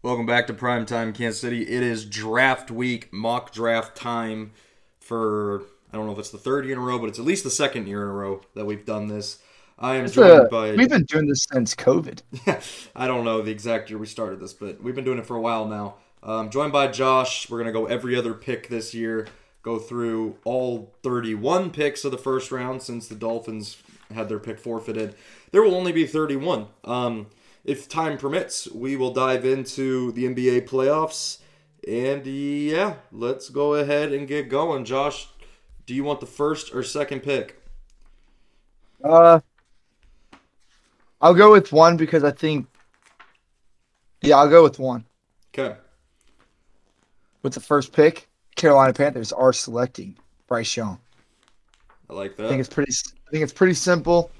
Welcome back to Primetime Kansas City. It is draft week, mock draft time for I don't know if it's the third year in a row, but it's at least the second year in a row that we've done this. I am It's, joined uh, by We've been doing this since COVID. I don't know the exact year we started this, but we've been doing it for a while now. Um, joined by Josh. We're gonna go every other pick this year. Go through all 31 picks of the first round since the Dolphins had their pick forfeited. There will only be 31. Um, if time permits, we will dive into the NBA playoffs. And yeah, let's go ahead and get going. Josh, do you want the first or second pick? Uh, I'll go with one because I think. Yeah, I'll go with one. Okay. With the first pick, Carolina Panthers are selecting Bryce Young. I like that. I think it's pretty. I think it's pretty simple.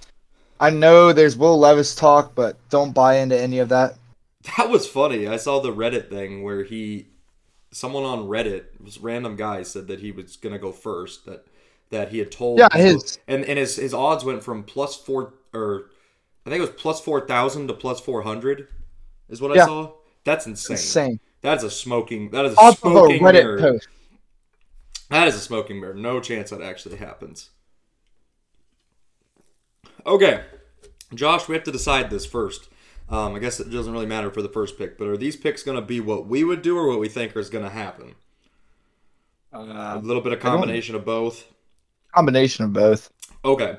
I know there's Will Levis talk, but don't buy into any of that. That was funny. I saw the Reddit thing where he, someone on Reddit, this random guy said that he was gonna go first. That that he had told. Yeah, his- and and his his odds went from plus four or I think it was plus four thousand to plus four hundred, is what I saw. That's insane. Insane. That's a smoking. That is a Off of a smoking Reddit mirror. post. That is a smoking mirror. No chance that actually happens. Okay, Josh, we have to decide this first. Um, I guess it doesn't really matter for the first pick, but are these picks going to be what we would do or what we think is going to happen? A Uh, little bit of combination of both. combination of both. Okay.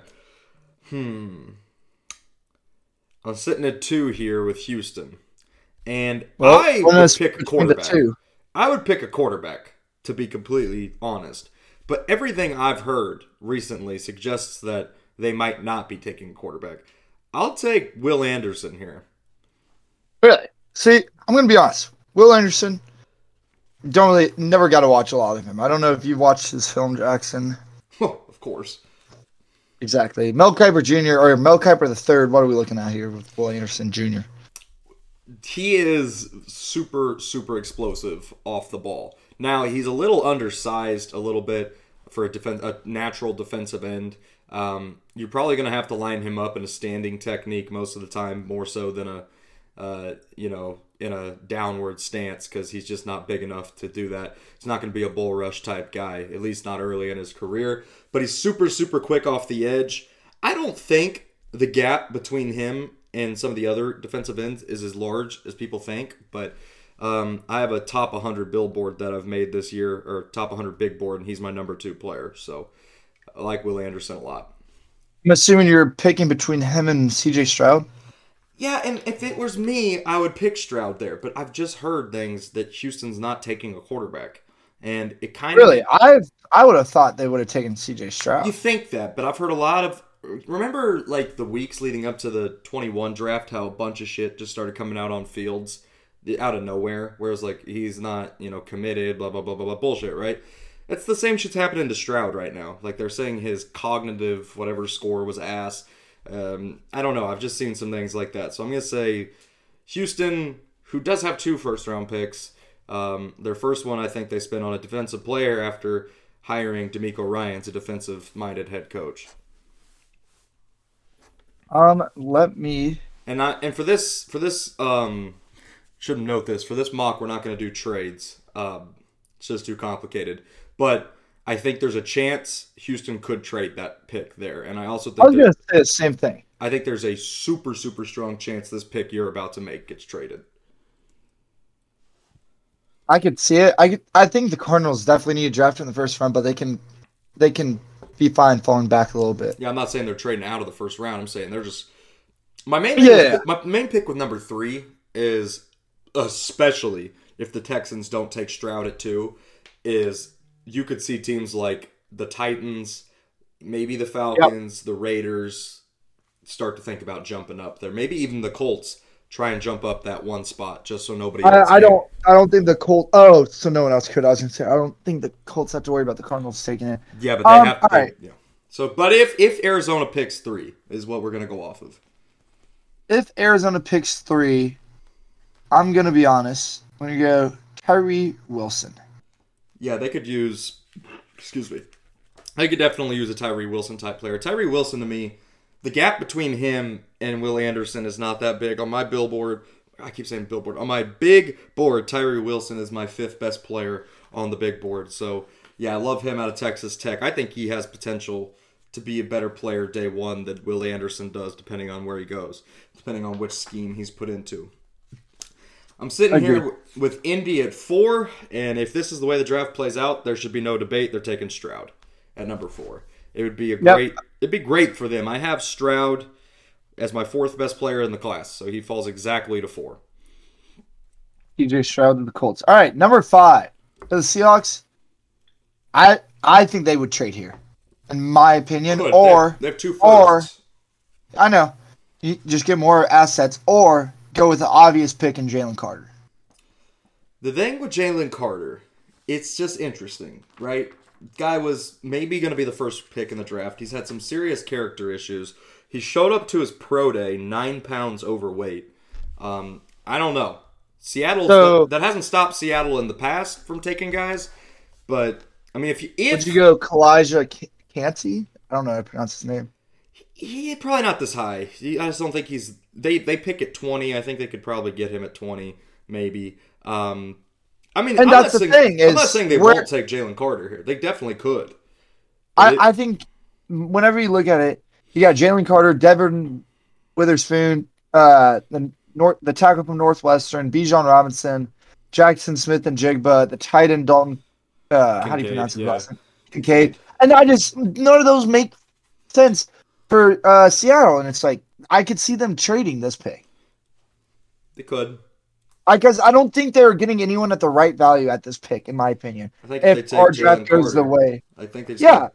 Hmm. I'm sitting at two here with Houston, and Well, I would pick a quarterback. two. I would pick a quarterback, to be completely honest. But everything I've heard recently suggests that they might not be taking a quarterback. I'll take Will Anderson here. Really? See, I'm gonna be honest. Will Anderson. Don't really, never got to watch a lot of him. I don't know if you've watched his film, Jackson. of course. Exactly. Mel Kiper Jr. or Mel Kiper the third. What are we looking at here with Will Anderson Jr.? He is super, super explosive off the ball. Now, he's a little undersized a little bit for a, defen- a natural defensive end. Um, you're probably going to have to line him up in a standing technique most of the time, more so than a, uh, you know, in a downward stance because he's just not big enough to do that. He's not going to be a bull rush type guy, at least not early in his career. But he's super, super quick off the edge. I don't think the gap between him and some of the other defensive ends is as large as people think. But um, I have a top 100 billboard that I've made this year, or top 100 big board, and he's my number two player. So I like Will Anderson a lot. I'm assuming you're picking between him and CJ Stroud. Yeah, and if it was me, I would pick Stroud there. But I've just heard things that Houston's not taking a quarterback, and it kind Really, of really. I I would have thought they would have taken CJ Stroud. you think that, but I've heard a lot of. Remember, like the weeks leading up to the 21 draft, how a bunch of shit just started coming out on fields out of nowhere, where it's like he's not, you know, committed, blah blah blah blah blah bullshit, right? It's the same shit's happening to Stroud right now. Like they're saying his cognitive whatever score was ass. Um, I don't know. I've just seen some things like that. So I'm gonna say Houston, who does have two first round picks. Um, their first one, I think they spent on a defensive player after hiring DeMeco Ryans a defensive minded head coach. Um, let me. And I and for this for this um should note this for this mock we're not going to do trades. Um, it's just too complicated. But I think there's a chance Houston could trade that pick there, and I also think I was gonna say the same thing. I think there's a super super strong chance this pick you're about to make gets traded. I could see it. I could, I think the Cardinals definitely need a draft in the first round, but they can they can be fine falling back a little bit. Yeah, I'm not saying they're trading out of the first round. I'm saying they're just my main Yeah. with, my main pick with number three is especially if the Texans don't take Stroud at two, is you could see teams like the Titans, maybe the Falcons, the Raiders start to think about jumping up there. Maybe even the Colts try and jump up that one spot just so nobody. else I, I don't I don't think the Colts. Oh, so no one else could. I was gonna say I don't think the Colts have to worry about the Cardinals taking it. Yeah, but they Um, have to. all right. Yeah. So, but if if Arizona picks three is what we're gonna go off of. If Arizona picks three, I'm gonna be honest. I'm gonna go Kyrie Wilson. Yeah, they could use. Excuse me. They could definitely use a Tyree Wilson type player. Tyree Wilson to me, the gap between him and Will Anderson is not that big. On my billboard, I keep saying billboard on my big board. Tyree Wilson is my fifth best player on the big board. So yeah, I love him out of Texas Tech. I think he has potential to be a better player day one than Will Anderson does, depending on where he goes, depending on which scheme he's put into. I'm sitting here with Indy at four, and if this is the way the draft plays out, there should be no debate. They're taking Stroud at number four. It would be a Yep. great. It'd be great for them. I have Stroud as my fourth best player in the class, so he falls exactly to four. CJ Stroud and the Colts. All right, number five. The Seahawks, I I think they would trade here, in my opinion. Good. Or they, they have two Firsts. or- I know, you just get more assets, or go with the obvious pick in Jalen Carter. The thing with Jalen Carter, it's just interesting, right? Guy was maybe going to be the first pick in the draft. He's had some serious character issues. He showed up to his pro day nine pounds overweight. Um, I don't know. Seattle So- that hasn't stopped Seattle in the past from taking guys, but I mean, if you if Would you go Calijah K- Canty? I don't know how to pronounce his name. he probably not this high. He, I just don't think he's. They they pick at twenty. I think they could probably get him at twenty, maybe. Um, I mean, And I'm that's not the saying, thing I'm not saying they won't take Jalen Carter here. They definitely could. I, It- I think whenever you look at it, you got Jalen Carter, Devon Witherspoon, uh, the North, the tackle from Northwestern, Bijan Robinson, Jaxon Smith-Njigba, the tight end Dalton. Uh, how do you pronounce his yeah. last name? Kincaid. And I just none of those make sense for uh, Seattle, and it's like I could see them trading this pick. They could. I because I don't think they're getting anyone at the right value at this pick, in my opinion. I think If take our draft goes the way, I think they. Yeah.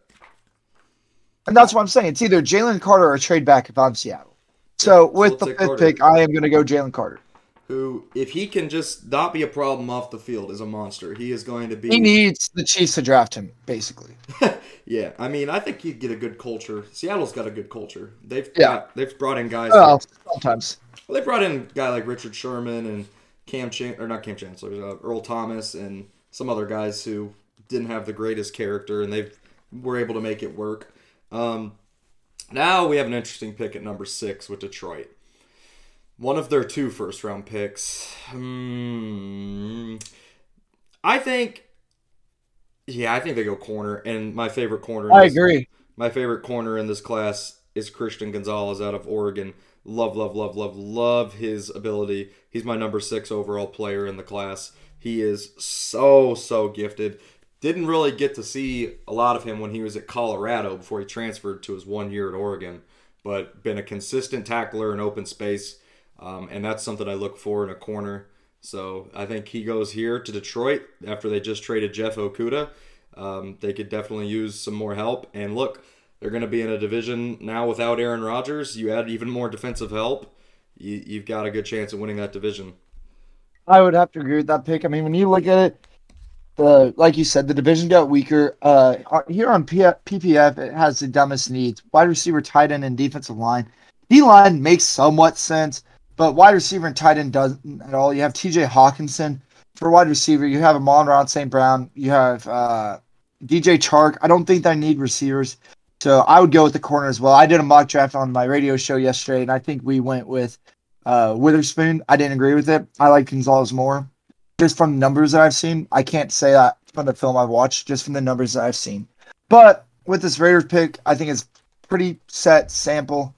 and that's what I'm saying. It's either Jalen Carter or trade back if I'm Seattle. So with we'll the fifth Carter. pick, I am going to go Jalen Carter. Who, if he can just not be a problem off the field, is a monster. He is going to be. He needs the Chiefs to draft him, basically. yeah, I mean, I think he'd get a good culture. Seattle's got a good culture. They've Yeah. got, they've brought in guys. Well, sometimes. Well, they brought in a guy like Richard Sherman and Cam Chan or not Kam Chancellor, uh, Earl Thomas and some other guys who didn't have the greatest character, and they were able to make it work. Um, now we have an interesting pick at number six with Detroit. One of their two first round picks. Hmm. I think. Yeah, I think they go corner, and my favorite corner. I agree. my favorite corner in this class is Christian Gonzalez out of Oregon. Love, love, love, love, love his ability. He's my number six overall player in the class. He is so, so gifted. Didn't really get to see a lot of him when he was at Colorado before he transferred to his one year at Oregon, but been a consistent tackler in open space. Um, and that's something I look for in a corner. So I think he goes here to Detroit after they just traded Jeff Okudah. Um, they could definitely use some more help. And look, they're going to be in a division now without Aaron Rodgers. You add even more defensive help, you, you've got a good chance of winning that division. I would have to agree with that pick. I mean, when you look at it, the like you said, the division got weaker. Uh, here on P- PPF, it has the dumbest needs: wide receiver, tight end, and defensive line. D line makes somewhat sense, but wide receiver and tight end doesn't at all. You have T.J. Hockenson for wide receiver. You have Amon-Ra St. Brown. You have uh, DJ Chark. I don't think they need receivers, so I would go with the corner as well. I did a mock draft on my radio show yesterday, and I think we went with uh, Witherspoon. I didn't agree with it. I like Gonzalez more, just from the numbers that I've seen. I can't say that from the film I've watched, just from the numbers that I've seen. But with this Raiders pick, I think it's pretty set, sample,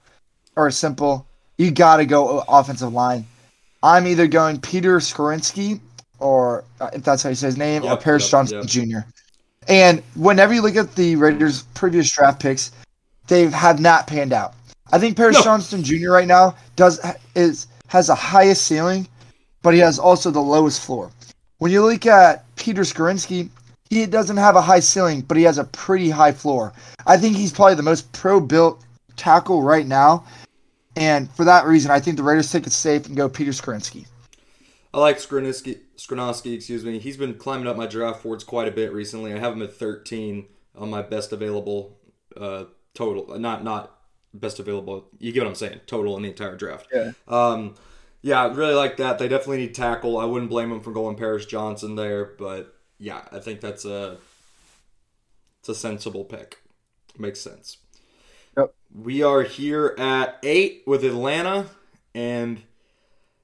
or simple. You got to go offensive line. I'm either going Peter Skoronski, or uh, if that's how you say his name, or Paris yep, Johnson yep. Jr. And whenever you look at the Raiders' previous draft picks, they have not panned out. I think Paris No. Johnson Jr. right now does is has the highest ceiling, but he has also the lowest floor. When you look at Peter Skoronski, he doesn't have a high ceiling, but he has a pretty high floor. I think he's probably the most pro-built tackle right now, and for that reason, I think the Raiders take it safe and go Peter Skoronski. I like Skriniski, Skrinoski, excuse me. He's been climbing up my draft boards quite a bit recently. I have him at 13 on my best available uh, total. Not not best available. You get what I'm saying? Total in the entire draft. Yeah. Um, yeah, I really like that. They definitely need tackle. I wouldn't blame them for going Paris Johnson there, but yeah, I think that's a it's a sensible pick. Makes sense. Yep. We are here at eight with Atlanta, and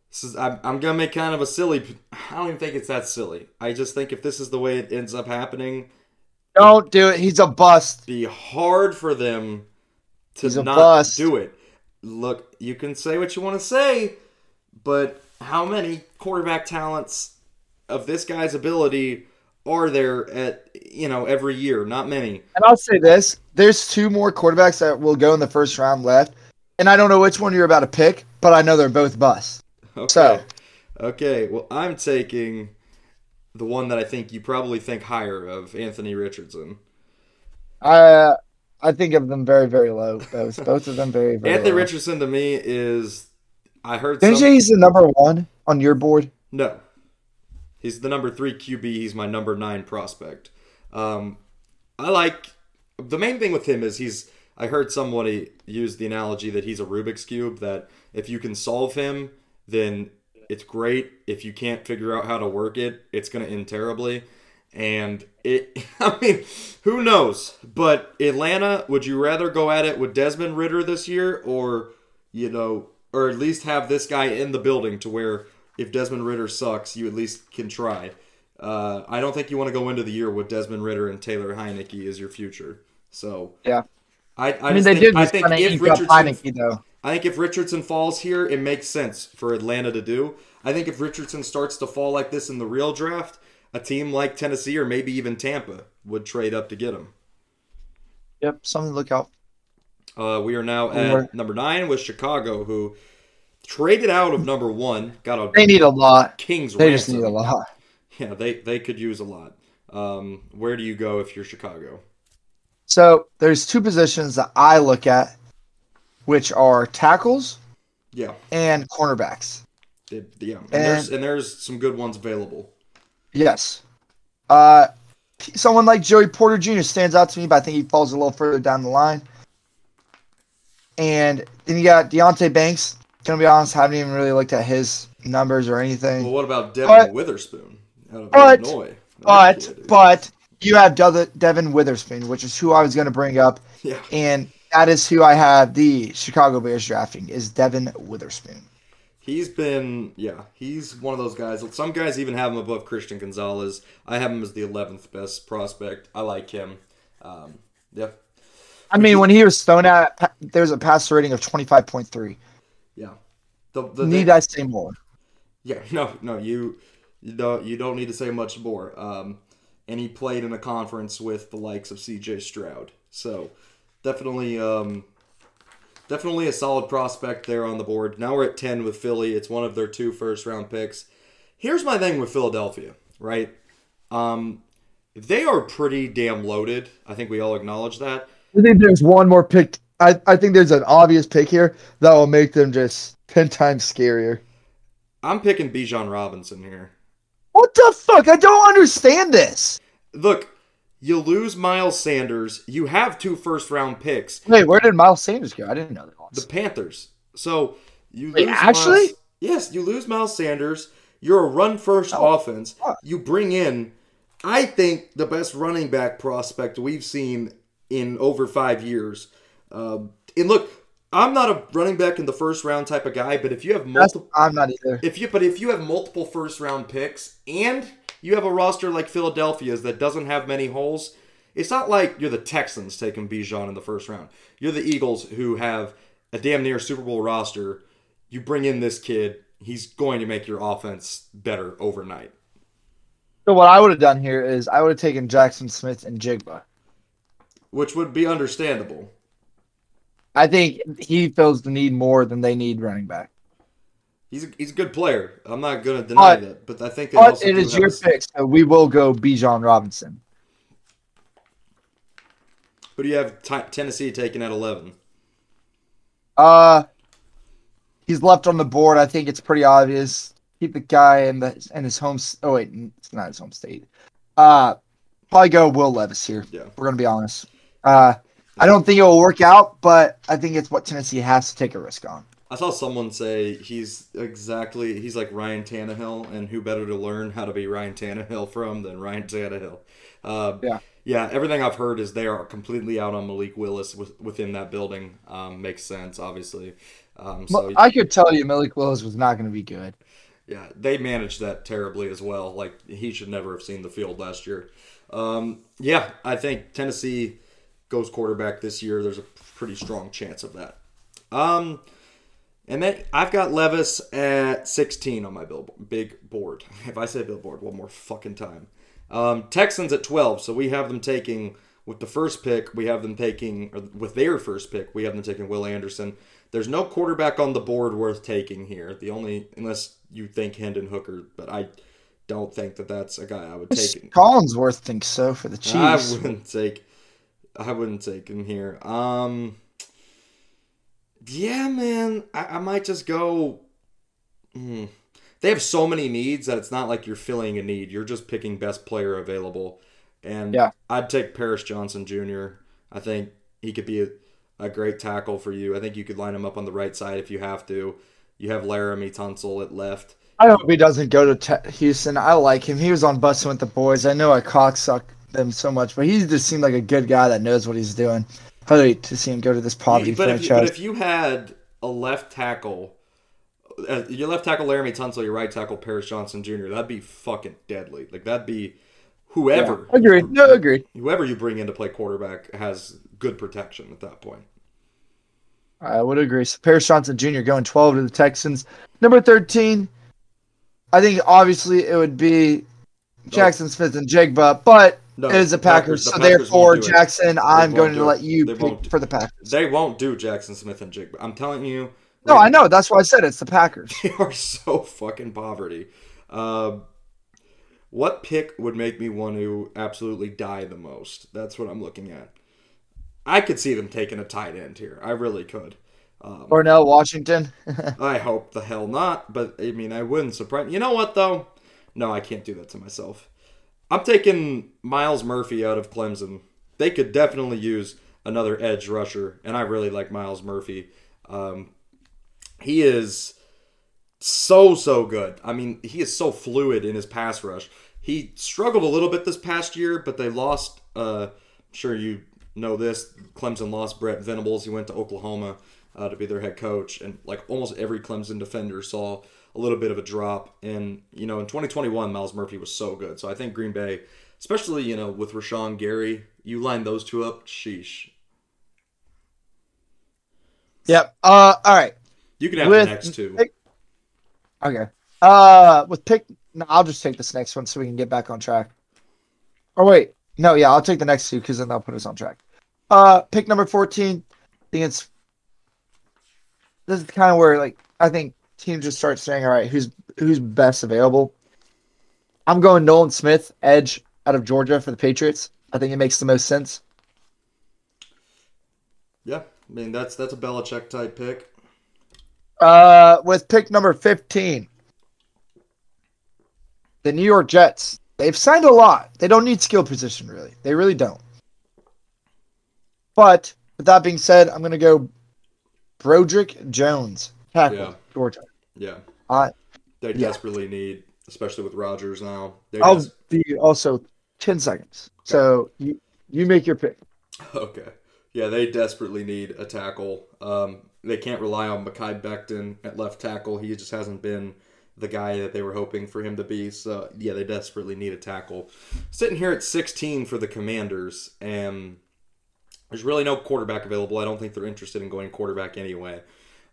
This is, I'm, I'm gonna make kind of a silly. I don't even think it's that silly. I just think if this is the way it ends up happening, Don't do it. He's a bust. be hard for them to He's not bust. do it. Look, you can say what you want to say, but how many quarterback talents of this guy's ability are there at you know every year? Not many. And I'll say this: there's two more quarterbacks that will go in the first round left, and I don't know which one you're about to pick, but I know they're both busts. Okay. So- okay. Well, I'm taking the one that I think you probably think higher of, Anthony Richardson. I uh, I think of them very very low. Both both of them very very. Anthony low. Richardson to me is. I heard. Didn't Some, say he's the number one on your board? no, he's the number three QB. He's my number nine prospect. Um, I like the main thing with him is he's. I heard somebody use the analogy that he's a Rubik's cube. That if you can solve him, then it's great. If you can't figure out how to work it, it's going to end terribly. And it, I mean, who knows? But Atlanta, would you rather go at it with Desmond Ridder this year, or you know, or at least have this guy in the building to where if Desmond Ridder sucks, you at least can try. Uh, I don't think you want to go into the year with Desmond Ridder and Taylor Heinicke as your future. So Yeah. I, I, I, mean, they think, did I think if Richardson Heinicke though. I think if Richardson falls here, it makes sense for Atlanta to do. I think if Richardson starts to fall like this in the real draft, a team like Tennessee or maybe even Tampa would trade up to get him. Yep, something to look out. Uh, we are now at number nine with Chicago, who traded out of number one, got a They need a lot. king's They just need a lot. Yeah, they they could use a lot. Um, where do you go if you're Chicago? So there's two positions that I look at, which are tackles Yeah, and cornerbacks. they- yeah, and, there's and there's some good ones available. Yes. Uh, someone like Joey Porter Jr. stands out to me, but I think he falls a little further down the line. And then you got Deonte Banks. Gonna be honest, haven't even really looked at his numbers or anything. Well, what about Devon But- Witherspoon out of but- Illinois? But kid, but you have Dev- Devon Witherspoon, which is who I was gonna bring up, yeah, and that is who I have the Chicago Bears drafting is Devon Witherspoon. He's been, yeah, he's one of those guys. Some guys even have him above Christian Gonzalez. I have him as the 11th best prospect. I like him. Um, yeah, I mean, when he was thrown at, there's a passer rating of twenty five point three. Yeah. The, the Need thing- I say more? Yeah, no, no, you, you don't, you don't need to say much more. Um, and he played in a conference with the likes of C.J. Stroud, so definitely, um, definitely a solid prospect there on the board. Now we're at ten with Philly. It's one of their two first round picks. Here's my thing with Philadelphia, right? Um, they are pretty damn loaded. I think we all acknowledge that. I think there's one more pick. I, I think there's an obvious pick here that will make them just ten times scarier. I'm picking Bijan Robinson here. What the fuck? I don't understand this. Look, you lose Miles Sanders. You have two first round picks. Wait, where did Miles Sanders go? I didn't know that. The Panthers. So you Wait, lose actually? Miles, yes, you lose Miles Sanders. You're a run first Oh, offense. fuck. You bring in, I think, the best running back prospect we've seen in over five years. Um, and look, I'm not a running back in the first round type of guy, but if you have That's, multiple, I'm not either. if you but if you have multiple first round picks and you have a roster like Philadelphia's that doesn't have many holes, it's not like you're the Texans taking Bijan in the first round. You're the Eagles who have a damn near Super Bowl roster. You bring in this kid, he's going to make your offense better overnight. So what I would have done here is I would have taken Jaxon Smith-Njigba. Which would be understandable. I think he feels the need more than they need running back. He's a, he's a good player. I'm not going to deny But- that, but I think they But also it is your a- pick, so we will go Bijan Robinson. Who do you have T- Tennessee taking at 11? Uh, he's left on the board. I think it's pretty obvious. Keep the guy in the in his home. Oh wait, it's not his home state. Uh, probably go Will Levis here. Yeah. We're gonna be honest. Uh, I don't think it will work out, but I think it's what Tennessee has to take a risk on. I saw someone say he's exactly he's like Ryan Tannehill, and who better to learn how to be Ryan Tannehill from than Ryan Tannehill? Uh, Yeah. yeah. Everything I've heard is they are completely out on Malik Willis with, within that building. Um, makes sense, obviously. Um, so Well, I could tell you Malik Willis was not going to be good. yeah, they managed that terribly as well. Like he should never have seen the field last year. Um, yeah, I think Tennessee goes quarterback this year. There's a pretty strong chance of that. Um, and then I've got Levis at 16 on my bill, big board. If I say billboard one more fucking time. Um, Texans at 12. So we have them taking with the first pick. We have them taking or with their first pick. We have them taking Will Anderson. There's no quarterback on the board worth taking here. The only unless you think Hendon Hooker, but I don't think that that's a guy I would take. Collinsworth thinks so for the I Chiefs. wouldn't take. I wouldn't take him here. Um. Yeah, man. I, I might just go. Hmm. They have so many needs that it's not like you're filling a need. You're just picking best player available. And Yeah. I'd take Paris Johnson Jr. I think he could be a, a great tackle for you. I think you could line him up on the right side if you have to. You have Laremy Tunsil at left. I hope he doesn't go to Houston. I like him. He was on Busting with the Boys. I know I cocksuck them so much, but he just seemed like a good guy that knows what he's doing. I'd hate to see him go to this poverty but, if you, franchise. but if you had a left tackle, uh, your left tackle Laremy Tunsil, your right tackle Paris Johnson Jr., that'd be fucking deadly. Like that'd be whoever, Yeah, agreed. No, agreed. whoever you bring in to play quarterback has good protection at that point. I would agree. So Paris Johnson Jr. going 12 to the Texans. Number 13, I think obviously it would be Jaxon Smith-Njigba, but No, it is the Packers. Packers- the so Packers therefore, do. Jackson, I'm going to let you pick won't. for the Packers. They won't do Jaxon Smith-Njigba. I'm telling you. No, I know. That's why I said it's the Packers. They are so fucking poverty. Uh, what pick would make me want to absolutely die the most? That's what I'm looking at. I could see them taking a tight end here. I really could. Um, Darnell, Washington. I hope the hell not, but I mean, I wouldn't surprise. You know what though? No, I can't do that to myself. I'm taking Myles Murphy out of Clemson. They could definitely use another edge rusher, and I really like Myles Murphy. Um, he is so so good. I mean, he is so fluid in his pass rush. He struggled a little bit this past year, but they lost. Uh, I'm sure you know this. Clemson lost Brent Venables. He went to Oklahoma uh, to be their head coach, and like almost every Clemson defender saw a little bit of a drop. And you know, in 2021, Myles Murphy was so good. So I think Green Bay, especially you know with Rashan Gary, you line those two up. Sheesh. yep. Uh, all right. You can have With- the next two. Okay. Uh, with pick, no, I'll just take this next one so we can get back on track. Or wait, no, yeah, I'll take the next two because then that'll put us on track. Uh, pick number fourteen. I think it's this is kind of where like I think teams just start saying, all right, who's who's best available. I'm going Nolan Smith, edge out of Georgia for the Patriots. I think it makes the most sense. Yeah, I mean that's that's a Belichick type pick. Uh, with pick number 15, the New York Jets. They've signed a lot. They don't need skill position, really. They really don't. But with that being said, I'm going to go Broderick Jones, tackle, Yeah. Georgia. Yeah, Uh, they Yeah. desperately need, especially with Rogers now. I'll des- be also 10 seconds. So you, you make your pick. Okay. Yeah, they desperately need a tackle. Um, they can't rely on Mekhi Becton at left tackle. He just hasn't been the guy that they were hoping for him to be. So, yeah, they desperately need a tackle. Sitting here at 16 for the Commanders, and there's really no quarterback available. I don't think they're interested in going quarterback anyway.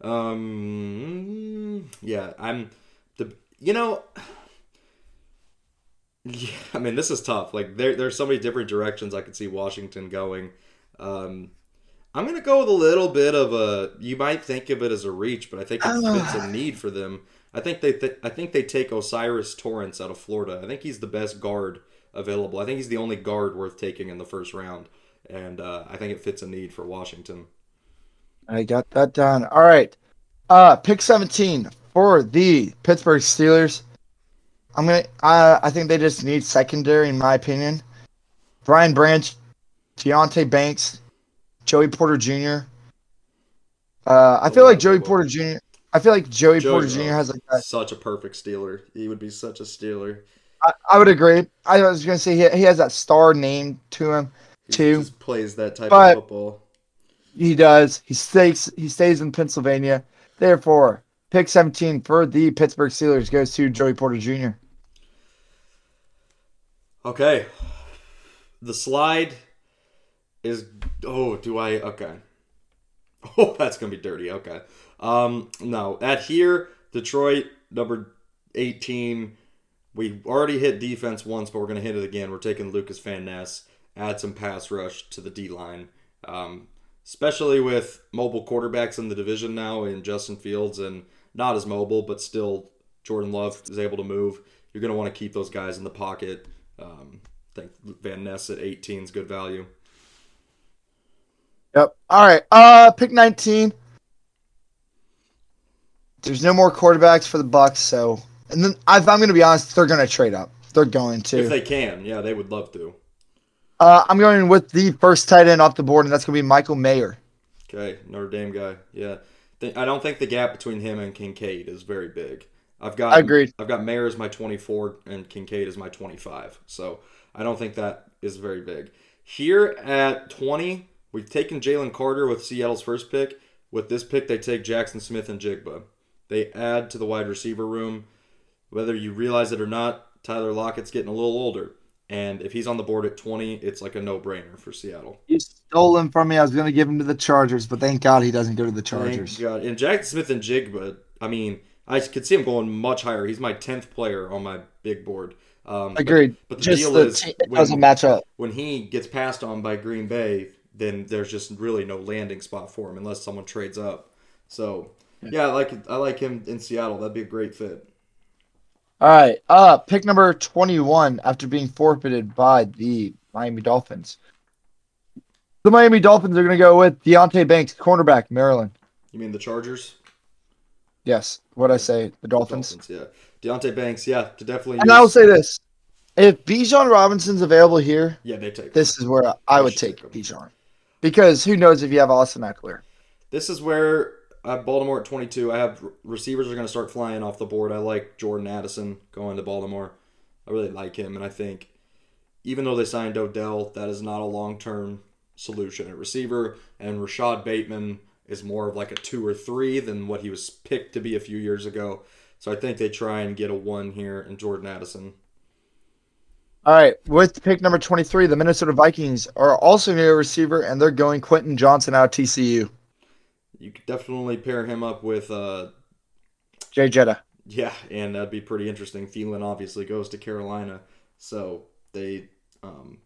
Um, yeah, I'm the you know. Yeah, I mean this is tough. Like there, there's so many different directions I could see Washington going. Um, I'm gonna go with a little bit of a. You might think of it as a reach, but I think it fits a need for them. I think they, th- I think they take O'Cyrus Torrence out of Florida. I think he's the best guard available. I think he's the only guard worth taking in the first round, and uh, I think it fits a need for Washington. I got that down. All right. Uh, pick 17 for the Pittsburgh Steelers. I'm gonna. Uh, I think they just need secondary, in my opinion. Brian Branch, Deonte Banks, Joey Porter Jr. Uh, I feel like Joey Porter Jr. I feel like Joey, Joey Porter Jr. Has like that. Such a perfect Steeler. He would be such a Steeler. I, I would agree. I was gonna say he, he has that star name to him. He just plays that type But- of football. He does. He stays. He stays in Pennsylvania. Therefore, pick 17 for the Pittsburgh Steelers goes to Joey Porter Jr. Okay. The slide is oh, do I okay. Oh, that's gonna be dirty. Okay. Um no. At here, Detroit number 18. We already hit defense once, but we're gonna hit it again. We're taking Lucas Van Ness, add some pass rush to the D line. Um, especially with mobile quarterbacks in the division now in Justin Fields and not as mobile, but still Jordan Love is able to move. You're going to want to keep those guys in the pocket. Um, I think Van Ness at 18 is good value. Yep. All right. Uh, pick 19. There's no more quarterbacks for the Bucs, so and then if I'm going to be honest, they're going to trade up. They're going to If they can, yeah, they would love to. Uh, I'm going with the first tight end off the board, and that's going to be Michael Mayer. Okay, Notre Dame guy. Yeah, I don't think the gap between him and Kincaid is very big. I've got Agreed. I've got Mayer as my 24 and Kincaid as my 25. So I don't think that is very big. Here at 20, we've taken Jalen Carter with Seattle's first pick. With this pick, they take Jaxon Smith-Njigba. They add to the wide receiver room. Whether you realize it or not, Tyler Lockett's getting a little older. And if he's on the board at 20, it's like a no brainer for Seattle. You stole him from me. I was going to give him to the Chargers, but thank God he doesn't go to the Thank Chargers. God. And Jaxon Smith-Njigba, I mean, I could see him going much higher. He's my 10th player on my big board. Um, but- Agreed. But, the Just deal the is, it when, doesn't match up. when he gets passed on by Green Bay, then there's just really no landing spot for him unless someone trades up. So, yeah, I like I like him in Seattle. That'd be a great fit. All right. Uh, pick number 21 after being forfeited by the Miami Dolphins. The Miami Dolphins are going to go with Deonte Banks, cornerback, Maryland. You mean the Chargers? Yes. What I say? The Dolphins. yeah. Deonte Banks, yeah, to definitely. And use- I will say this: if Bijan Robinson's available here, yeah, they take. this is where I would take take. Bijan, because who knows if you have Austin Ekeler. This is where I have Baltimore at 22. I have receivers are going to start flying off the board. I like Jordan Addison going to Baltimore. I really like him, and I think even though they signed Odell, that is not a long term solution at receiver. And Rashod Bateman is more of like a two or three than what he was picked to be a few years ago. So I think they try and get a one here in Jordan Addison. All right, with pick number 23, the Minnesota Vikings are also near a receiver, and they're going Quentin Johnston out of TCU. You could definitely pair him up with uh, Jay Jetta. Yeah, and that'd be pretty interesting. Thielen obviously goes to Carolina, so they um,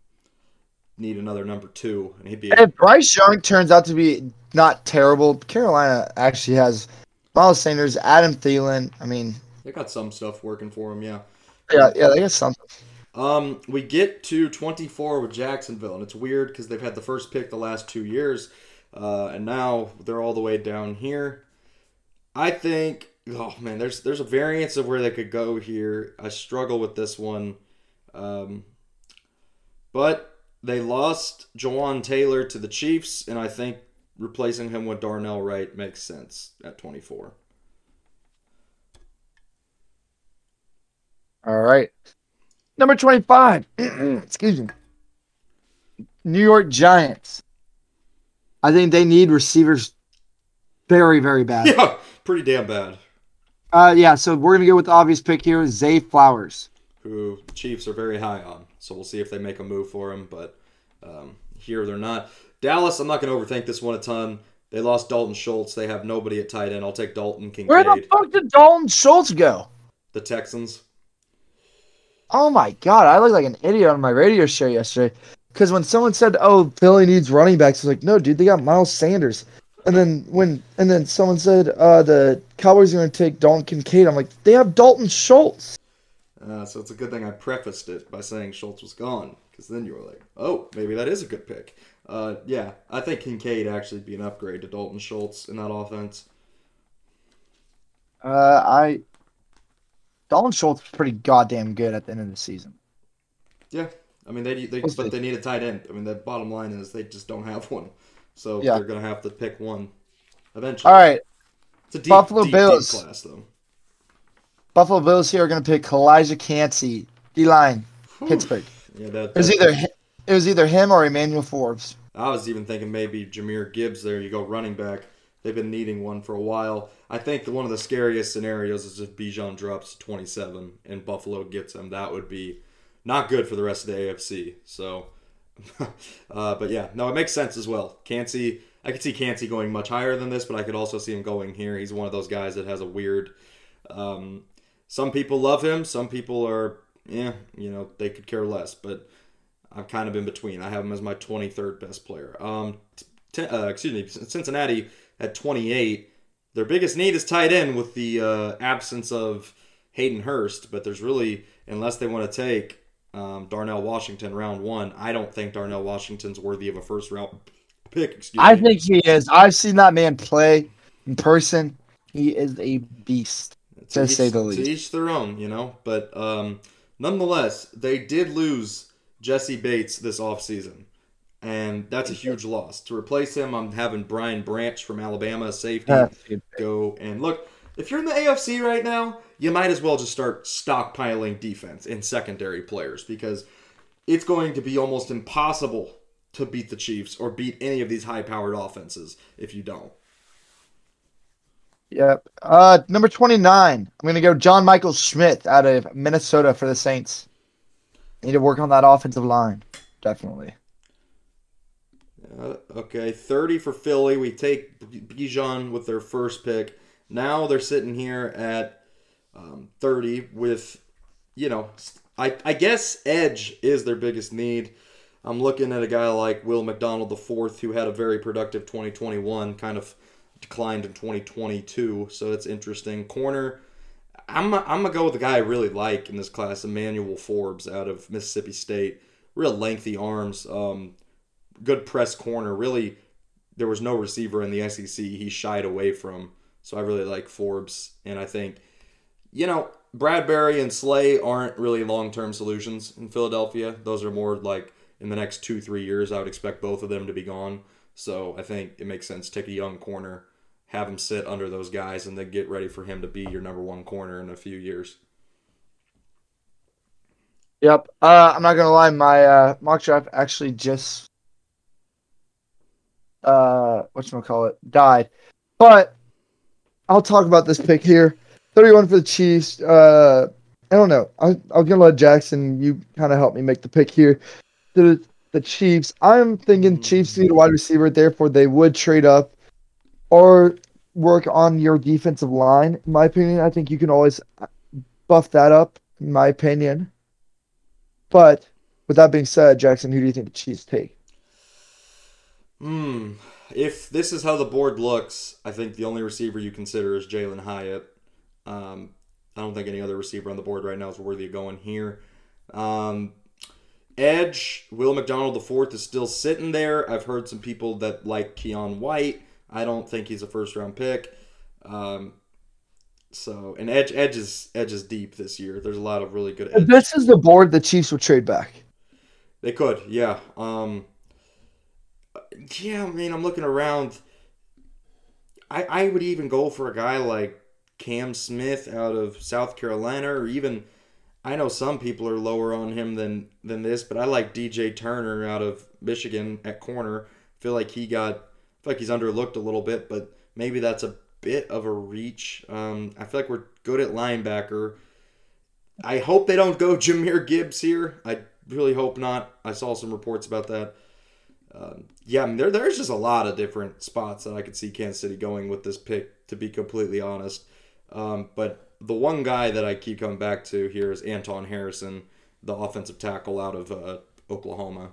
need another number two, and he'd be. If Bryce Young turns out to be not terrible, Carolina actually has Miles Sanders, Adam Thielen. I mean, They got some stuff working for him, yeah. yeah, yeah, they got something. Um, we get to 24 with Jacksonville, and it's weird because they've had the first pick the last two years, uh, and now they're all the way down here. I think, oh man, there's there's a variance of where they could go here. I struggle with this one, um, but they lost Jawaan Taylor to the Chiefs, and I think replacing him with Darnell Wright makes sense at 24. All right. Number 25. Excuse me. New York Giants. I think they need receivers very, very bad. Yeah, pretty damn bad. Uh, yeah, so we're going to go with the obvious pick here Zay Flowers. who Chiefs are very high on. So we'll see if they make a move for him. But um, here they're not. Dallas, I'm not going to overthink this one a ton. They lost Dalton Schultz. They have nobody at tight end. I'll take Dalton Kincaid. Where the fuck did Dalton Schultz go? the Texans. Oh my god, I looked like an idiot on my radio show yesterday. Because when someone said, "Oh, Philly needs running backs," I was like, "No, dude, they got Miles Sanders." And then when and then someone said, "Uh, the Cowboys are going to take Dalton Kincaid," I'm like, "They have Dalton Schultz." Uh, so it's a good thing I prefaced it by saying Schultz was gone. Because then you were like, oh, maybe that is a good pick. Uh, yeah, I think Kincaid actually be an upgrade to Dalton Schultz in that offense. Uh, I Dalton Schultz is pretty goddamn good at the end of the season. Yeah, I mean they, they We'll but they need a tight end. I mean the bottom line is they just don't have one, so Yeah. they're gonna have to pick one eventually. All right, It's a deep, Buffalo deep, Bills. deep class, though. Buffalo Bills here are going to pick Elijah Kancey, D line, Pittsburgh. Yeah, that, It was either it was either him or Emmanuel Forbes. I was even thinking maybe Jahmyr Gibbs there. You go running back. They've been needing one for a while. I think one of the scariest scenarios is if Bijan drops 27 and Buffalo gets him. That would be not good for the rest of the AFC. So, uh, but yeah, no, it makes sense as well. Kancey, I could see Kancey going much higher than this, but I could also see him going here. He's one of those guys that has a weird. Um, some people love him. Some people are, yeah, you know, they could care less. But I'm kind of in between. I have him as my 23rd best player. Um, t- uh, excuse me, Cincinnati at 28. Their biggest need is tight end with the uh, absence of Hayden Hurst, but there's really, unless they want to take um, Darnell Washington round one, I don't think Darnell Washington's worthy of a first round pick. Excuse I me. think he is. I've seen that man play in person. He is a beast. to each, say the To least. each their own, you know. But um, nonetheless, they did lose Jessie Bates this offseason. And that's a huge loss. To replace him, I'm having Brian Branch from Alabama, safety, go and look. If you're in the AFC right now, you might as well just start stockpiling defense and secondary players because it's going to be almost impossible to beat the Chiefs or beat any of these high-powered offenses if you don't. Yep. Uh, number 29. I'm going to go John Michael Schmidt out of Minnesota for the Saints. Need to work on that offensive line. Definitely. Uh, okay, 30 for Philly. We take Bijan with their first pick. Now they're sitting here at um, 30 with, you know, I, I guess edge is their biggest need. I'm looking at a guy like Will McDonald IV, who had a very productive 2021, kind of declined in 2022, so it's interesting. Corner, I'm, I'm going to go with the guy I really like in this class, Emmanuel Forbes out of Mississippi State. Real lengthy arms. Um, good press corner. Really, there was no receiver in the SEC he shied away from. So I really like Forbes, and I think, you know, Bradberry and Slay aren't really long term solutions in Philadelphia. Those are more like in the next two three years. I would expect both of them to be gone. So I think it makes sense take a young corner, have him sit under those guys, and then get ready for him to be your number one corner in a few years. Yep. Uh, I'm not gonna lie, my uh, mock draft actually just uh, it died, but I'll talk about this pick here. 31 for the Chiefs. Uh, I don't know. I, I'm gonna let Jackson. You kind of help me make the pick here. The the Chiefs. I'm thinking Chiefs need a wide receiver, therefore they would trade up or work on your defensive line. In my opinion, I think you can always buff that up. In my opinion. But with that being said, Jackson, who do you think the Chiefs take? Hmm. If this is how the board looks, I think the only receiver you consider is Jalin Hyatt. Um, I don't think any other receiver on the board right now is worthy of going here. Um, Edge, Will McDonald IV is still sitting there. I've heard some people that like Keion White. I don't think he's a first round pick. Um, so and Edge Edge is Edge is deep this year. There's a lot of really good edge. this is the board, the Chiefs would trade back. They could, yeah. Um, yeah, I mean, I'm looking around. I I would even go for a guy like Cam Smith out of South Carolina, or even I know some people are lower on him than than this, but I like DJ Turner out of Michigan at corner. feel like he got, I feel like he's underlooked a little bit, but maybe that's a bit of a reach. Um, I feel like we're good at linebacker. I hope they don't go Jahmyr Gibbs here. I really hope not. I saw some reports about that. Um, yeah, I mean, there, there's just a lot of different spots that I could see Kansas City going with this pick, to be completely honest. Um, but the one guy that I keep coming back to here is Anton Harrison, the offensive tackle out of uh, Oklahoma.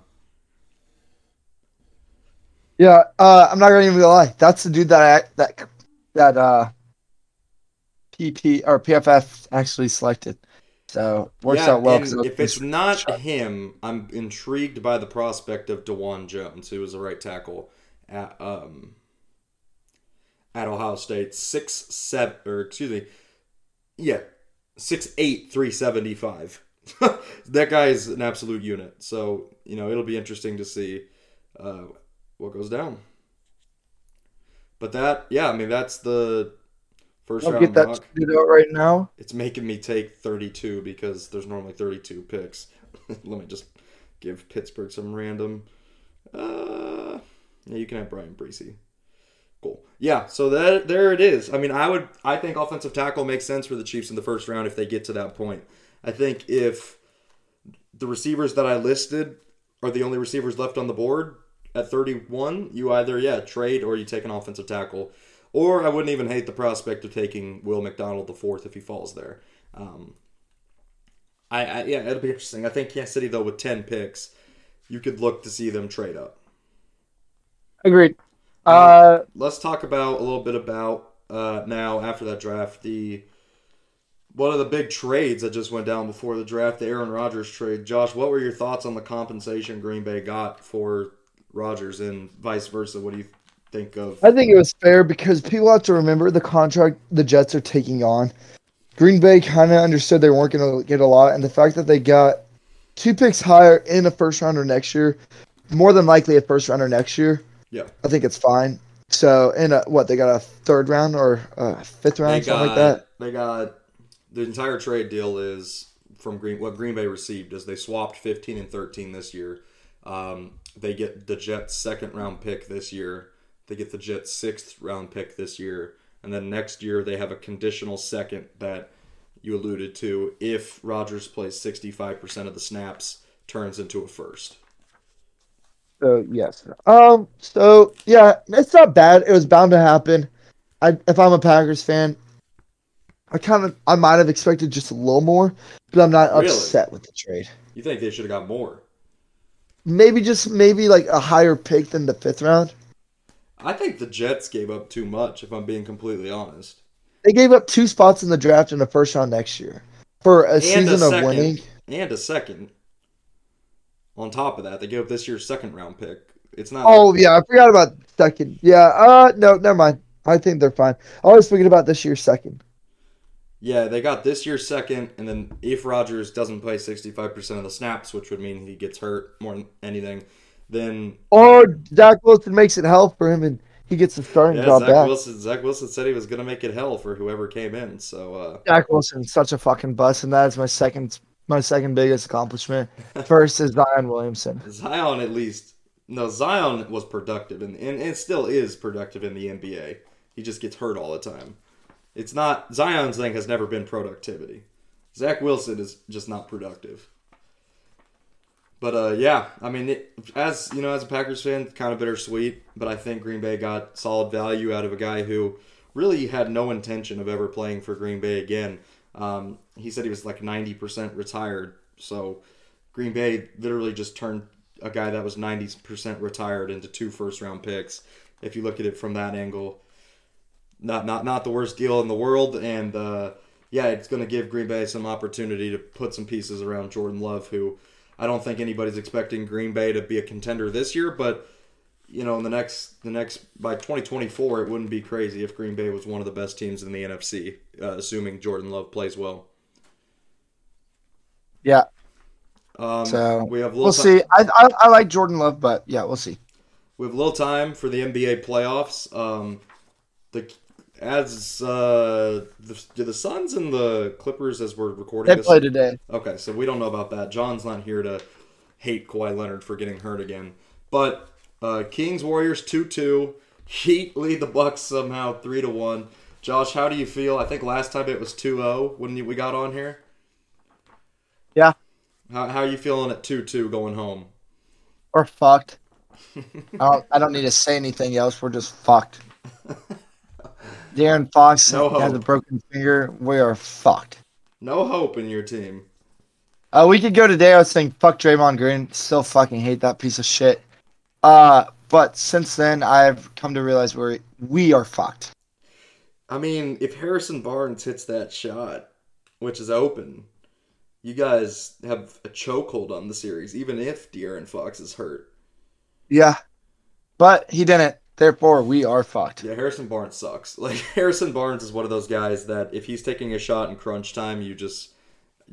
Yeah, uh, I'm not gonna even lie. That's the dude that I, that that uh, PP or PFF actually selected. So works yeah, out well. and 'cause it if it's not him, I'm intrigued by the prospect of Dawand Jones, who was a right tackle at um at Ohio State, six seven or excuse me, yeah, six eight three seventy five. that guy is an absolute unit. So you know it'll be interesting to see uh, what goes down. But that, yeah, I mean that's the First I'll round get that mock. out right now. It's making me take 32 because there's normally 32 picks. Let me just give Pittsburgh some random. Uh, yeah, you can have Bryan Bresee. Cool. Yeah, so that there it is. I mean, I would I think offensive tackle makes sense for the Chiefs in the first round if they get to that point. I think if the receivers that I listed are the only receivers left on the board at 31, you either yeah, trade or you take an offensive tackle. Or I wouldn't even hate the prospect of taking Will McDonald the fourth if he falls there. Um, I, I yeah, it'll be interesting. I think Kansas City though with ten picks, you could look to see them trade up. Agreed. Uh, Let's talk about a little bit about uh, now after that draft the one of the big trades that just went down before the draft, the Aaron Rodgers trade. Josh, what were your thoughts on the compensation Green Bay got for Rodgers and vice versa? What do you think of? I think it was fair because people have to remember the contract the Jets are taking on. Green Bay kind of understood they weren't going to get a lot, and the fact that they got two picks higher in a first rounder next year, more than likely a first rounder next year, Yeah. I think it's fine. So, in a what they got a third round or a fifth They round, something got like that. they got the entire trade deal is from Green what Green Bay received is they swapped 15 and 13 this year. Um, they get the Jets second round pick this year. They get the Jets sixth round pick this year, and then next year they have a conditional second that you alluded to if Rodgers plays 65% of the snaps turns into a first. So yes. Um. So yeah, it's not bad. It was bound to happen. I if I'm a Packers fan, I kind of I might have expected just a little more, but I'm not Really? upset with the trade. You think they should have got more? Maybe just maybe like a higher pick than the fifth round. I think the Jets gave up too much if I'm being completely honest. They gave up two spots in the draft in the first round next year for a And season a of winning. and a second. On top of that, they gave up this year's second round pick. It's not. Oh yeah, I forgot about second. Yeah. Uh. No. Never mind. I think they're fine. I was thinking about this year's second. Yeah, they got this year's second, and then if Rodgers doesn't play sixty-five percent of the snaps, which would mean he gets hurt more than anything, then Or Zach Wilson makes it hell for him and he gets the starting yeah, job Zach back. Wilson. Zach Wilson said he was going to make it hell for whoever came in. So uh, Zach Wilson's such a fucking bust, and that is my second my second biggest accomplishment. First is Zion Williamson. Zion, at least, no, Zion was productive, and and it still is productive in the NBA. He just gets hurt all the time. It's not Zion's thing has never been productivity. Zach Wilson is just not productive. But uh, yeah, I mean, it, as you know, as a Packers fan, kind of bittersweet. But I think Green Bay got solid value out of a guy who really had no intention of ever playing for Green Bay again. Um, he said he was like ninety percent retired, so Green Bay literally just turned a guy that was ninety percent retired into two first round picks. If you look at it from that angle, not not not the worst deal in the world, and uh, yeah, it's going to give Green Bay some opportunity to put some pieces around Jordan Love, who I don't think anybody's expecting Green Bay to be a contender this year, but you know, in the next the next by 2024, it wouldn't be crazy if Green Bay was one of the best teams in the NFC, uh, assuming Jordan Love plays well. Yeah, Um, So, we have a little we'll ti- see. I, I I like Jordan Love, but yeah, we'll see. We have a little time for the NBA playoffs. Um, the as uh, the, do the Suns and the Clippers as we're recording They this. play today. Okay, so we don't know about that. John's not here to hate Kawhi Leonard for getting hurt again. But uh, Kings Warriors two two. Heat lead the Bucks somehow three to one. Josh, how do you feel? I think last time it was 2-0 when you- we got on here. Yeah, How, how are you feeling at 2-2 going home? we're fucked. I don't I don't need to say anything else. We're just fucked. De'Aaron Fox No has a broken finger. We are fucked. No hope in your team. Uh, we could go today. I was saying fuck Draymond Green. Still fucking hate that piece of shit. Uh, but since then, I've come to realize we're we are fucked. I mean, if Harrison Barnes hits that shot, which is open, you guys have a chokehold on the series, even if De'Aaron Fox is hurt. Yeah, but he didn't. Therefore, we are fucked. Yeah, Harrison Barnes sucks. Like Harrison Barnes is one of those guys that if he's taking a shot in crunch time, you just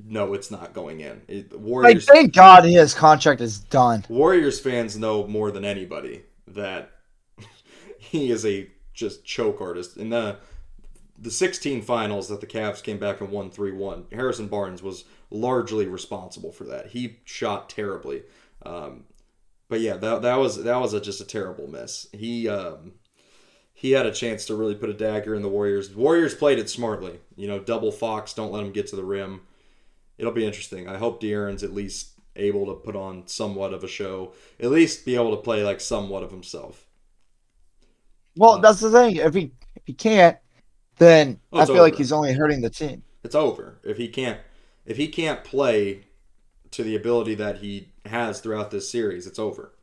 know it's not going in. It, Like, Warriors thank God his contract is done. Warriors fans know more than anybody that he is a just choke artist. In the the 16 finals that the Cavs came back and won 3-1. Harrison Barnes was largely responsible for that. He shot terribly. Um, but yeah, that, that was that was a, just a terrible miss. He um, he had a chance to really put a dagger in the Warriors. Warriors played it smartly. You know, double Fox, don't let him get to the rim. It'll be interesting. I hope De'Aaron's at least able to put on somewhat of a show. At least be able to play like somewhat of himself. Well, that's the thing. If he if he can't, then Oh, I feel like he's only hurting the team. It's over if he can't if he can't play to the ability that he has throughout this series. It's over.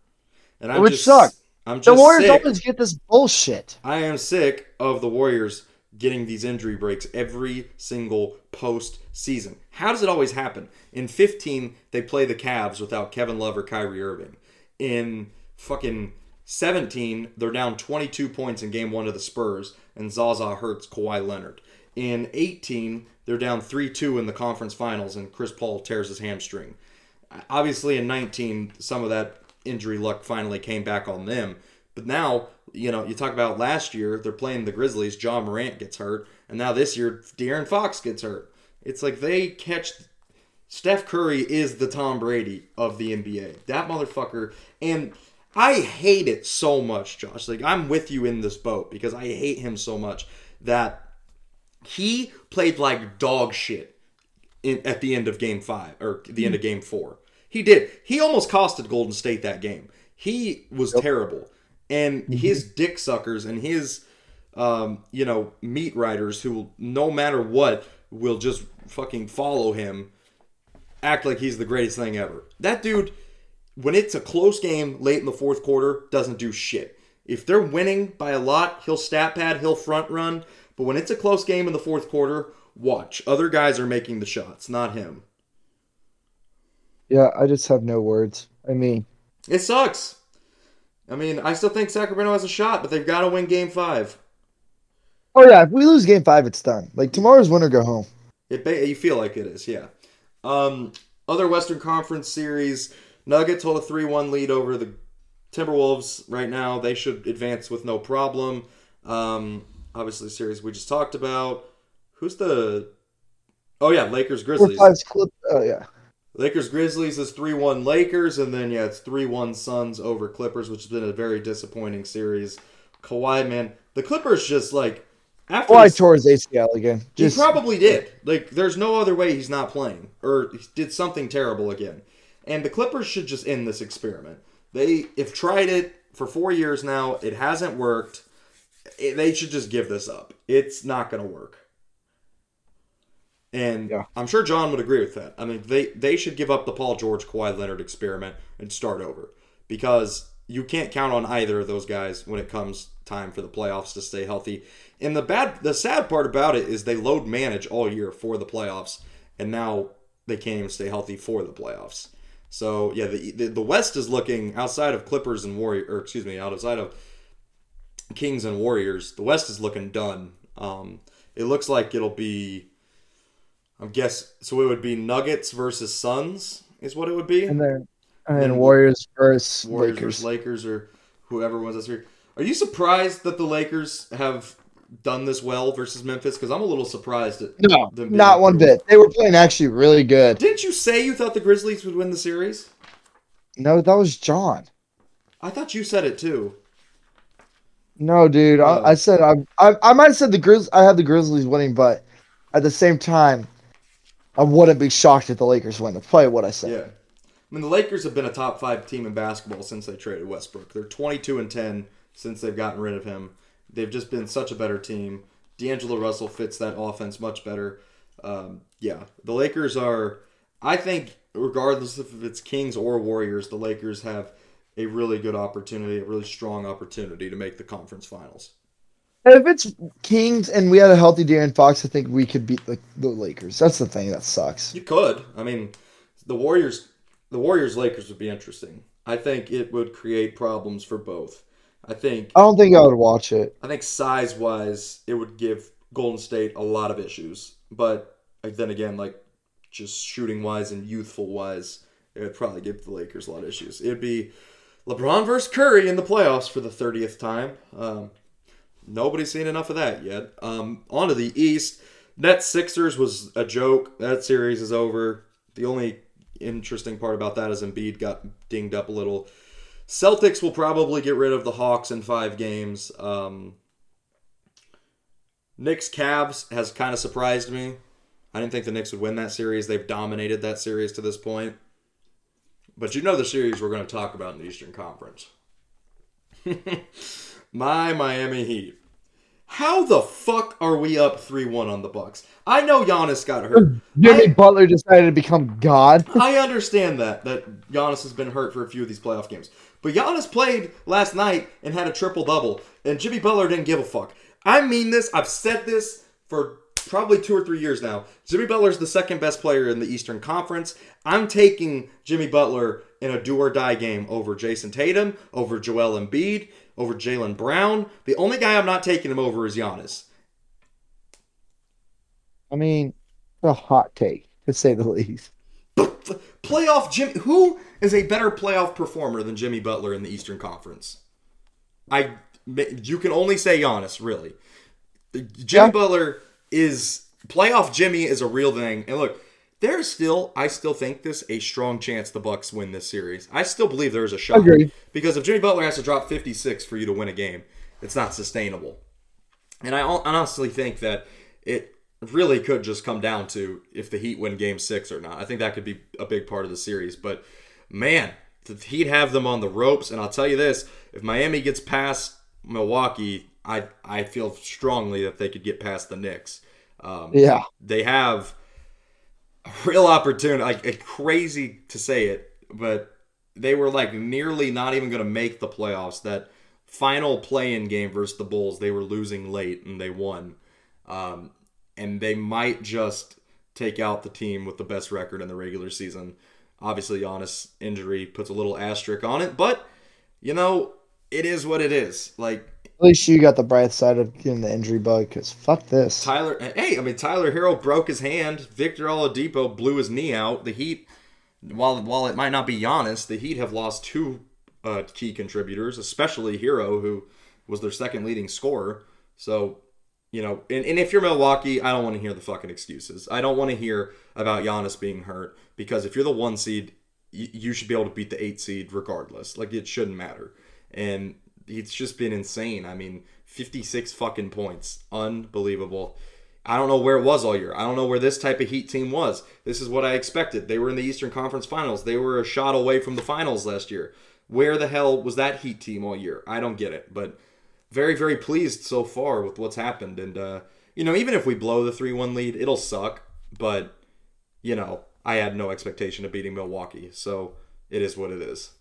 And I'm Which just sucks. I'm just The Warriors sick. always get this bullshit. I am sick of the Warriors getting these injury breaks every single post season. How does it always happen? In 15, they play the Cavs without Kevin Love or Kyrie Irving. In fucking 17, they're down 22 points in game one of the Spurs, and Zaza hurts Kawhi Leonard. In 18, they're down 3 2 in the conference finals, and Chris Paul tears his hamstring. Obviously, in 19, some of that injury luck finally came back on them. But now, you know, you talk about last year, they're playing the Grizzlies. Ja Morant gets hurt. And now this year, De'Aaron Fox gets hurt. It's like they catch. Steph Curry is the Tom Brady of the NBA. That motherfucker. And I hate it so much, Josh. Like, I'm with you in this boat because I hate him so much that he played like dog shit in, at the end of game five or the end of game four. He did. He almost costed Golden State that game. He was terrible. And his dick suckers and his, um, you know, meat riders who, no matter what, will just fucking follow him, act like he's the greatest thing ever. That dude, when it's a close game late in the fourth quarter, doesn't do shit. If they're winning by a lot, he'll stat pad, he'll front run. But when it's a close game in the fourth quarter, watch. Other guys are making the shots, not him. Yeah, I just have no words. I mean, It sucks. I mean, I still think Sacramento has a shot, but they've got to win game five. oh yeah, if we lose game five, it's done. Like tomorrow's win or go home. It you feel like it is, yeah. Um, other Western Conference series, Nuggets hold a three-one lead over the Timberwolves right now. They should advance with no problem. Um, obviously, series we just talked about. Who's the? Oh yeah, Lakers Grizzlies. Oh yeah. Lakers Grizzlies is 3 1 Lakers, and then, yeah, it's 3 1 Suns over Clippers, which has been a very disappointing series. Kawhi, man, the Clippers just like. After Why this- tore his ACL again? he Just probably did. Like, there's no other way he's not playing, or he did something terrible again. And the Clippers should just end this experiment. They have tried it for four years now. It hasn't worked. It- they should just give this up. It's not going to work. And Yeah. I'm sure John would agree with that. I mean, they they should give up the Paul George Kawhi Leonard experiment and start over because you can't count on either of those guys when it comes time for the playoffs to stay healthy. And the bad, the sad part about it is they load manage all year for the playoffs, and now they can't even stay healthy for the playoffs. So yeah, the the, the West is looking outside of Clippers and Warrior, or excuse me, outside of Kings and Warriors. The West is looking done. Um, it looks like it'll be. I guess so. It would be Nuggets versus Suns is what it would be. and then and Then Warriors versus Warriors Lakers. versus Lakers or whoever wins this year. Are you surprised that the Lakers have done this well versus Memphis? Because I'm a little surprised at No, not one bit. They were playing actually really good. Didn't you say you thought the Grizzlies would win the series? No, that was John. I thought you said it too. No, dude. Oh. I, I said I, I I might have said the Grizz. I had the Grizzlies winning, but at the same time, I wouldn't be shocked if the Lakers win. That's probably what I said. Yeah. I mean, the Lakers have been a top five team in basketball since they traded Westbrook. They're 22 and 10 since they've gotten rid of him. They've just been such a better team. D'Angelo Russell fits that offense much better. Um, yeah, the Lakers are. I think, regardless if it's Kings or Warriors, the Lakers have a really good opportunity, a really strong opportunity to make the conference finals. If it's Kings and we had a healthy De'Aaron Fox, I think we could beat the, the Lakers. That's the thing that sucks. You could. I mean, the Warriors, the Warriors Lakers would be interesting. I think it would create problems for both. I think I don't think I would watch it. I think size wise, it would give Golden State a lot of issues. But then again, like just shooting wise and youthful wise, it would probably give the Lakers a lot of issues. It'd be LeBron versus Curry in the playoffs for the thirtieth time. Um, Nobody's seen enough of that yet. Um, on to the East. Nets Sixers was a joke. That series is over. The only interesting part about that is Embiid got dinged up a little. Celtics will probably get rid of the Hawks in five games. Um, Knicks Cavs has kind of surprised me. I didn't think the Knicks would win that series. They've dominated that series to this point. But you know the series we're going to talk about in the Eastern Conference. My Miami Heat. How the fuck are we up 3-1 on the Bucks? I know Giannis got hurt. Jimmy I- Butler decided to become God. I understand that that Giannis has been hurt for a few of these playoff games. But Giannis played last night and had a triple double, and Jimmy Butler didn't give a fuck. I mean this. I've said this for probably two or three years now. Jimmy Butler's the second best player in the Eastern Conference. I'm taking Jimmy Butler in a do or die game over Jayson Tatum, over Joel Embiid, over Jaylen Brown. The only guy I'm not taking him over is Giannis. I mean, a hot take to say the least. playoff Jimmy. Who is a better playoff performer than Jimmy Butler in the Eastern Conference? I you can only say Giannis, really. Jimmy Yeah. Butler is playoff. Jimmy is a real thing. And look, there's still I still think this a strong chance the Bucks win this series. I still believe there's a shot Agreed. because if Jimmy Butler has to drop 56 for you to win a game, it's not sustainable. And I honestly think that it really could just come down to if the Heat win game six or not. I think that could be a big part of the series. But man, the Heat have them on the ropes. And I'll tell you this if Miami gets past Milwaukee, I, I feel strongly that they could get past the Knicks. Um, Yeah. they have a real opportunity. Like crazy to say it, but they were like nearly not even going to make the playoffs. That final play-in game versus the Bulls, they were losing late and they won. Um, and they might just take out the team with the best record in the regular season. Obviously, Giannis' injury puts a little asterisk on it, but you know it is what it is. Like At least you got the bright side of getting the injury bug, because fuck this. Tyler, hey, I mean Tyler Herro broke his hand. Victor Oladipo blew his knee out. The Heat, while while it might not be Giannis, the Heat have lost two uh, key contributors, especially Herro, who was their second leading scorer. So, you know, and, and if you're Milwaukee, I don't want to hear the fucking excuses. I don't want to hear about Giannis being hurt because if you're the one seed, you, you should be able to beat the eight seed regardless. Like it shouldn't matter. And it's just been insane. I mean, 56 fucking points. Unbelievable. I don't know where it was all year. I don't know where this type of Heat team was. This is what I expected. They were in the Eastern Conference Finals. They were a shot away from the finals last year. Where the hell was that Heat team all year? I don't get it. But very, very pleased so far with what's happened. And, uh, you know, even if we blow the 3 1 lead, it'll suck. But, you know, I had no expectation of beating Milwaukee. So it is what it is.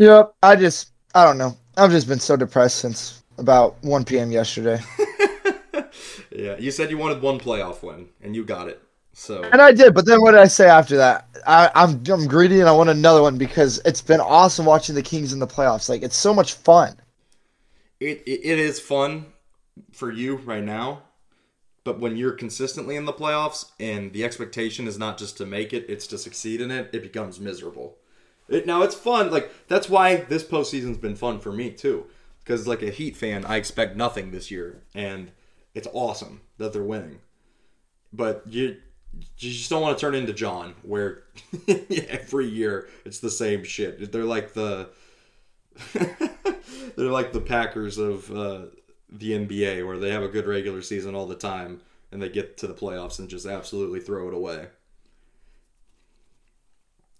Yep. I just, I don't know. I've just been so depressed since about 1 p.m. yesterday. yeah, you said you wanted one playoff win, and you got it. So And I did, but then what did I say after that? I, I'm I'm greedy and I want another one because it's been awesome watching the Kings in the playoffs. Like it's so much fun. it, it, it is fun for you right now, but when you're consistently in the playoffs and the expectation is not just to make it, it's to succeed in it, it becomes miserable. It, now it's fun, like that's why this postseason's been fun for me too, because like a Heat fan, I expect nothing this year, and it's awesome that they're winning. But you you just don't want to turn into John, where every year it's the same shit. They're like the they're like the Packers of uh, the NBA, where they have a good regular season all the time, and they get to the playoffs and just absolutely throw it away.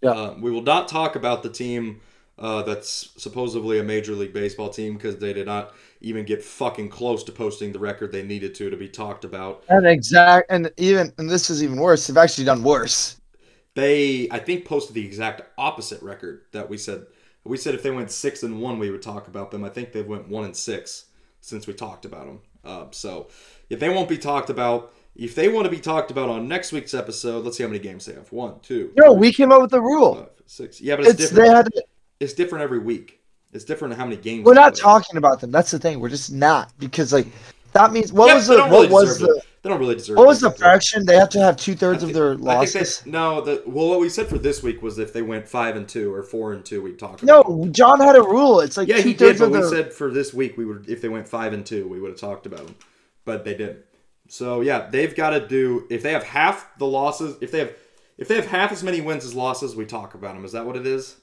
Yeah. Uh, we will not talk about the team uh, that's supposedly a Major League Baseball team because they did not even get fucking close to posting the record they needed to to be talked about. And exact and even and this is even worse. They've actually done worse. They, I think, posted the exact opposite record that we said. We said if they went six and one, we would talk about them. I think they went one and six since we talked about them. Uh, so if they won't be talked about, if they want to be talked about on next week's episode, let's see how many games they have. One, two, No, three, we came up with the rule. five, six. Yeah, but it's, It's different. they had. To, It's different every week. It's different how many games. we're not play. talking about them. That's the thing. We're just not because like that means what Yeah, was the what really was the it. They don't really deserve. what was the fraction? They have to have two thirds of their I think losses. they, no, the well, what we said for this week was if they went five and two or four and two, we'd talk. No, John had a rule. It's like Yeah, he did, but we their. said for this week we would if they went five and two, we would have talked about them, but they didn't. So yeah, they've got to do if they have half the losses, if they have if they have half as many wins as losses, we talk about them. Is that what it is?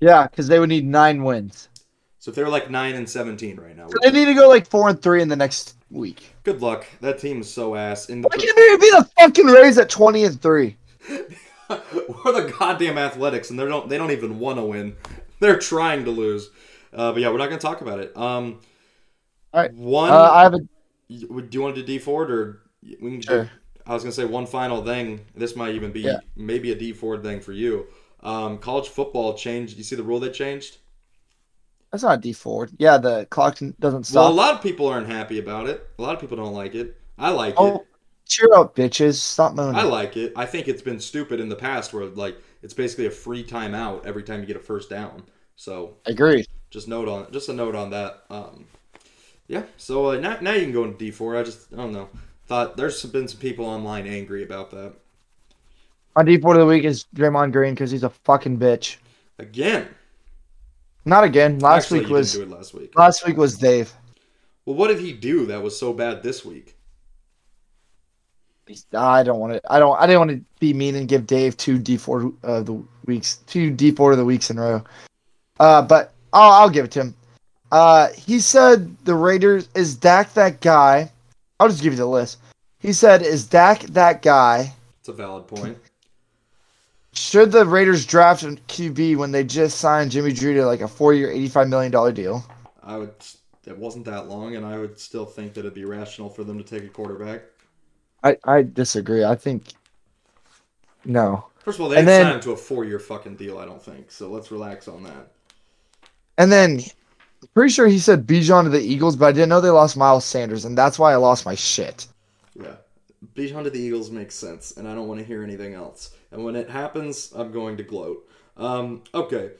yeah, because they would need nine wins. So if they're like nine and seventeen right now, So they need to go like four and three in the next week. good luck. That team is so ass. In the Why can't they be the fucking Rays at twenty and three? we're the goddamn Athletics, and they don't they don't even want to win. They're trying to lose. Uh, but yeah, we're not going to talk about it. Um, All right. One. Uh, I have a Do you want to do Dee Ford or we can? Sure. I was gonna say one final thing. This might even be Yeah. maybe a Dee Ford thing for you. Um, college football changed. You see the rule they changed? that's not a Dee Ford. Yeah, the clock doesn't Well, a lot of people aren't happy about it. A lot of people don't like it. I like oh, it. cheer up, bitches! Stop moaning. I like it. I think it's been stupid in the past where like it's basically a free timeout every time you get a first down. So Agreed. just note on just a note on that. Um, yeah. So uh, now now you can go into Dee Ford. I just I don't know. Thought there's been some people online angry about that. My Dee Ford of the week is Draymond Green because he's a fucking bitch. Again. Not again. Last Actually, week was didn't do it last week. last week was Dave. Well, what did he do that was so bad this week? I don't want to. I don't. I didn't want to be mean and give Dave two Dee Ford of the weeks, two Dee Ford of the weeks in a row. Uh, but I'll, I'll give it to him. Uh, he said the Raiders is Dak that guy. I'll just give you the list. He said, "Is Dak that guy? It's a valid point. Should the Raiders draft a QB when they just signed Jimmy Drew to like a four-year, eighty-five million dollar deal?" I would. It wasn't that long, and I would still think that it'd be rational for them to take a quarterback. I I disagree. I think no. First of all, they And didn't then- sign him to a four-year fucking deal. I don't think so. Let's relax on that. And then, pretty sure he said Bijan to the Eagles, but I didn't know they lost Miles Sanders, and that's why I lost my shit. Yeah, Bijan to the Eagles makes sense, and I don't want to hear anything else. And when it happens, I'm going to gloat. Um, okay,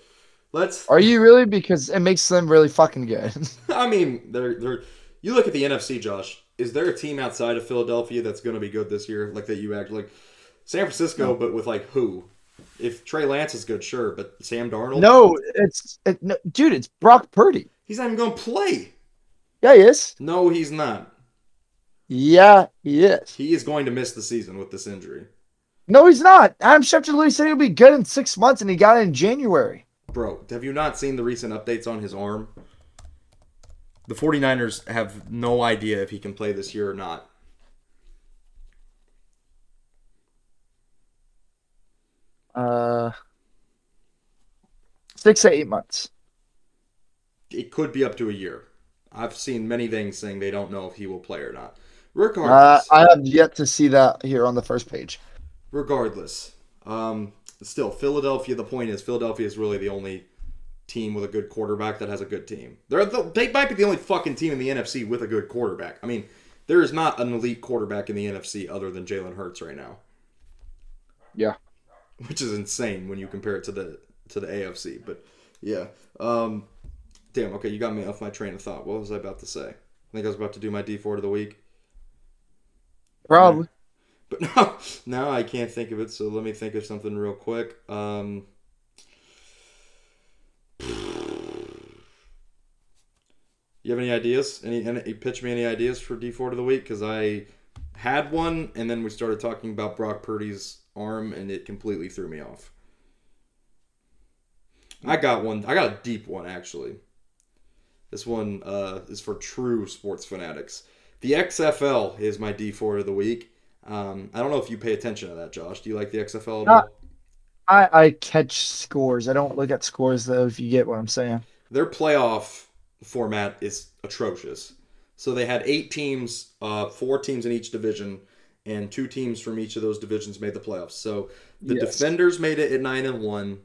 let's. Are you really? Because it makes them really fucking good. I mean, they're they're. You look at the NFC, Josh. Is there a team outside of Philadelphia that's going to be good this year? Like that you act like San Francisco, but with like who? If Trey Lance is good, sure, but Sam Darnold, no, it's it, no, dude. It's Brock Purdy. he's not even going to play. Yeah, he is. No, he's not. Yeah, he is. He is going to miss the season with this injury, No, he's not. Adam Schefter literally said he'll be good in six months, and he got it in January. bro. Have you not seen the recent updates on his arm? The 49ers have no idea if he can play this year or not. Uh, six to eight months. It could be up to a year. I've seen many things saying they don't know if he will play or not. Uh, Regardless, I have yet to see that here on the first page. regardless, um, still Philadelphia. The point is, Philadelphia is really the only team with a good quarterback that has a good team. They're the, they might be the only fucking team in the NFC with a good quarterback. I mean, there is not an elite quarterback in the NFC other than Jalen Hurts right now, Yeah. Which is insane when you compare it to the to the AFC. But yeah, um, damn. Okay, you got me off my train of thought. What was I about to say? I think I was about to do my Dee Ford of the week. Probably. But now, now I can't think of it. So let me think of something real quick. Um, you have any ideas? Any, any pitch me any ideas for Dee Ford of the week? Because I had one, and then we started talking about Brock Purdy's arm, and it completely threw me off. I got one. I got a deep one actually. This one uh, is for true sports fanatics. The XFL is my Dee Ford of the week. Um, I don't know if you pay attention to that, Josh. Do you like the XFL? Not- I, I catch scores. I don't look at scores though. If you get what I'm saying. Their playoff format is atrocious. So they had eight teams, uh, four teams in each division, and two teams from each of those divisions made the playoffs. So the Yes. Defenders made it at nine and one,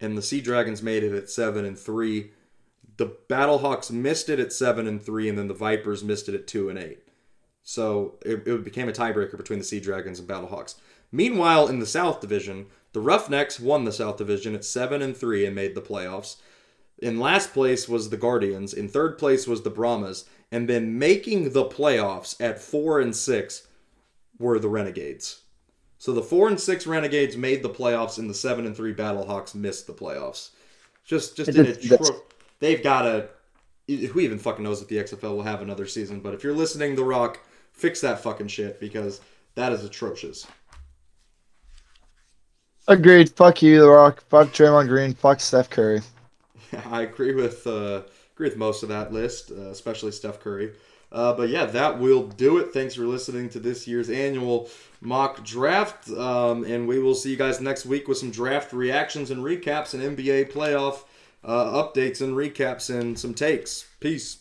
and the Sea Dragons made it at seven and three. The Battlehawks missed it at seven and three, and then the Vipers missed it at two and eight. So it, it became a tiebreaker between the Sea Dragons and Battlehawks. Meanwhile, in the South Division, the Roughnecks won the South Division at seven and three and made the playoffs. In last place was the Guardians. In third place was the Brahmas. And then making the playoffs at four and six were the Renegades. So the four and six Renegades made the playoffs, and the seven and three Battlehawks missed the playoffs. Just, just in a tro- they've got to. Who even fucking knows if the XFL will have another season? But if you're listening, The Rock, fix that fucking shit because that is atrocious. Agreed. Fuck you, The Rock. Fuck Draymond Green. Fuck Steph Curry. I agree with uh, agree with most of that list, uh, especially Steph Curry. Uh, but yeah, that will do it. Thanks for listening to this year's annual mock draft, um, and we will see you guys next week with some draft reactions and recaps and NBA playoff uh, updates and recaps and some takes. Peace.